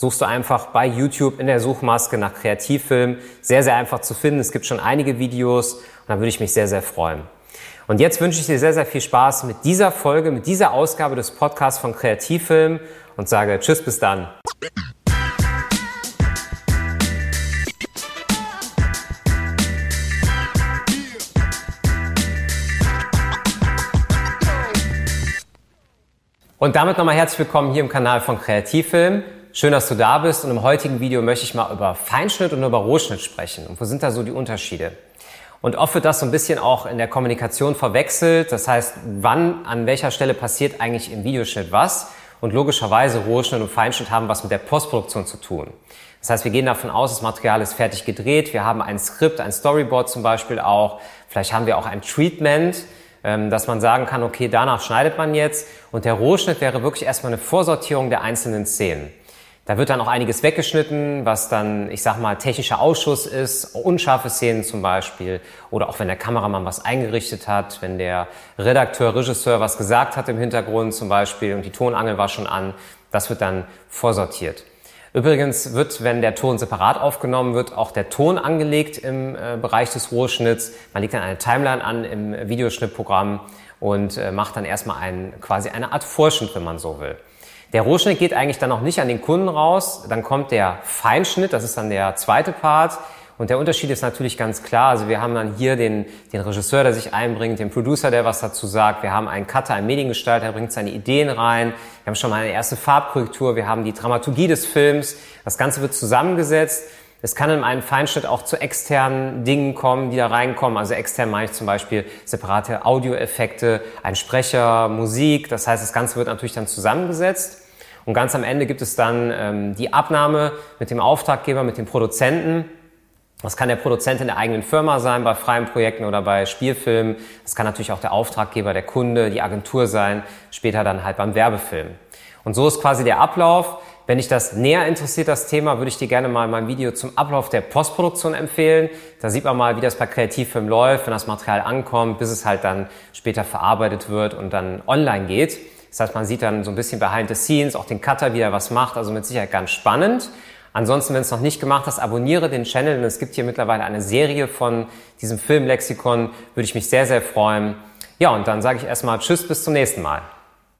suchst du einfach bei YouTube in der Suchmaske nach Kreativfilm. Sehr, sehr einfach zu finden. Es gibt schon einige Videos und da würde ich mich sehr, sehr freuen. Und jetzt wünsche ich dir sehr, sehr viel Spaß mit dieser Folge, mit dieser Ausgabe des Podcasts von Kreativfilm und sage Tschüss, bis dann. Und damit nochmal herzlich willkommen hier im Kanal von Kreativfilm. Schön, dass du da bist und im heutigen Video möchte ich mal über Feinschnitt und über Rohschnitt sprechen. Und wo sind da so die Unterschiede? Und oft wird das so ein bisschen auch in der Kommunikation verwechselt. Das heißt, wann, an welcher Stelle passiert eigentlich im Videoschnitt was? Und logischerweise Rohschnitt und Feinschnitt haben was mit der Postproduktion zu tun. Das heißt, wir gehen davon aus, das Material ist fertig gedreht. Wir haben ein Skript, ein Storyboard zum Beispiel auch. Vielleicht haben wir auch ein Treatment, ähm, dass man sagen kann, okay, danach schneidet man jetzt. Und der Rohschnitt wäre wirklich erstmal eine Vorsortierung der einzelnen Szenen. Da wird dann auch einiges weggeschnitten, was dann, ich sag mal, technischer Ausschuss ist, unscharfe Szenen zum Beispiel, oder auch wenn der Kameramann was eingerichtet hat, wenn der Redakteur, Regisseur was gesagt hat im Hintergrund zum Beispiel und die Tonangel war schon an, das wird dann vorsortiert. Übrigens wird, wenn der Ton separat aufgenommen wird, auch der Ton angelegt im äh, Bereich des Rohschnitts. Man legt dann eine Timeline an im Videoschnittprogramm und äh, macht dann erstmal ein, quasi eine Art Vorschnitt, wenn man so will. Der Rohschnitt geht eigentlich dann noch nicht an den Kunden raus. Dann kommt der Feinschnitt, das ist dann der zweite Part. Und der Unterschied ist natürlich ganz klar. Also wir haben dann hier den, den Regisseur, der sich einbringt, den Producer, der was dazu sagt. Wir haben einen Cutter, einen Mediengestalter, der bringt seine Ideen rein. Wir haben schon mal eine erste Farbkorrektur. Wir haben die Dramaturgie des Films. Das Ganze wird zusammengesetzt. Es kann in einem Feinschnitt auch zu externen Dingen kommen, die da reinkommen. Also extern meine ich zum Beispiel separate Audioeffekte, ein Sprecher, Musik. Das heißt, das Ganze wird natürlich dann zusammengesetzt. Und ganz am Ende gibt es dann ähm, die Abnahme mit dem Auftraggeber, mit dem Produzenten. Das kann der Produzent in der eigenen Firma sein, bei freien Projekten oder bei Spielfilmen. Das kann natürlich auch der Auftraggeber, der Kunde, die Agentur sein, später dann halt beim Werbefilm. Und so ist quasi der Ablauf. Wenn dich das näher interessiert, das Thema, würde ich dir gerne mal mein Video zum Ablauf der Postproduktion empfehlen. Da sieht man mal, wie das bei Kreativfilm läuft, wenn das Material ankommt, bis es halt dann später verarbeitet wird und dann online geht. Das heißt, man sieht dann so ein bisschen behind the scenes, auch den Cutter, wie er was macht, also mit Sicherheit ganz spannend. Ansonsten, wenn es noch nicht gemacht hast, abonniere den Channel, denn es gibt hier mittlerweile eine Serie von diesem Filmlexikon, würde ich mich sehr, sehr freuen. Ja, und dann sage ich erstmal Tschüss, bis zum nächsten Mal.